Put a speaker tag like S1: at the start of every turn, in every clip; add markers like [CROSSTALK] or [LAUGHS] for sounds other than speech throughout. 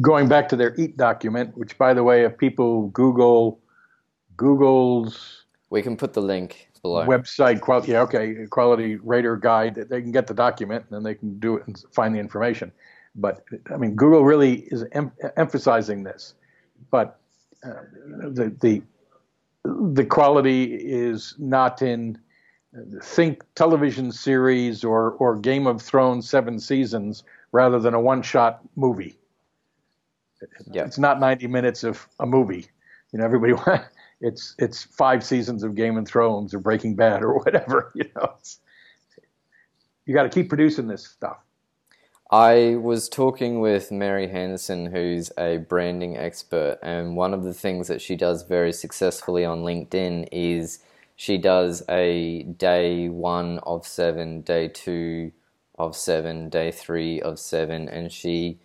S1: going back to their EAT document, which, by the way, if people Google Google's
S2: we can put the link below
S1: website quality, yeah, okay, quality rater guide, they can get the document and then they can do it and find the information. But I mean, Google really is em- emphasizing this, but uh, the the the quality is not in think television series or or Game of Thrones seven seasons rather than a one shot movie. Yeah. It's not 90 minutes of a movie. You know, everybody [LAUGHS] it's it's five seasons of Game of Thrones or Breaking Bad or whatever. [LAUGHS] You know, you got to keep producing this stuff.
S2: I was talking with Mary Henderson, who's a branding expert, and one of the things that she does very successfully on LinkedIn is she does a day one of seven, day two of seven, day three of seven, and she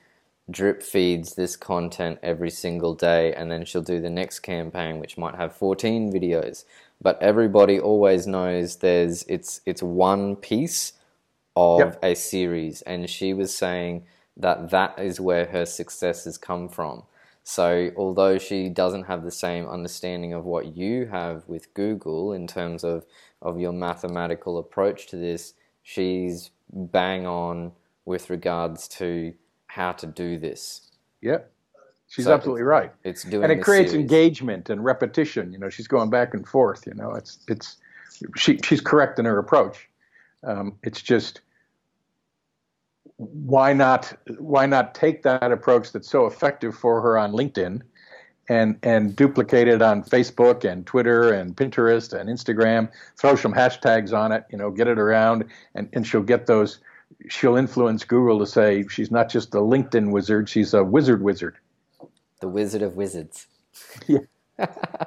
S2: drip feeds this content every single day, and then she'll do the next campaign, which might have 14 videos. But everybody always knows there's it's it's one piece of yep. a series, and she was saying that that is where her success has come from. So, although she doesn't have the same understanding of what you have with Google in terms of, of your mathematical approach to this, she's bang on with regards to how to do this.
S1: Yeah, she's so absolutely right. It's doing, and it creates series. engagement and repetition. You know, she's going back and forth. You know, it's it's she she's correct in her approach. Um, it's just why not why not take that approach that's so effective for her on LinkedIn and and duplicate it on Facebook and Twitter and Pinterest and Instagram, throw some hashtags on it, you know, get it around and, and she'll get those she'll influence Google to say she's not just a LinkedIn wizard, she's a wizard wizard.
S2: The wizard of wizards.
S1: Yeah. [LAUGHS]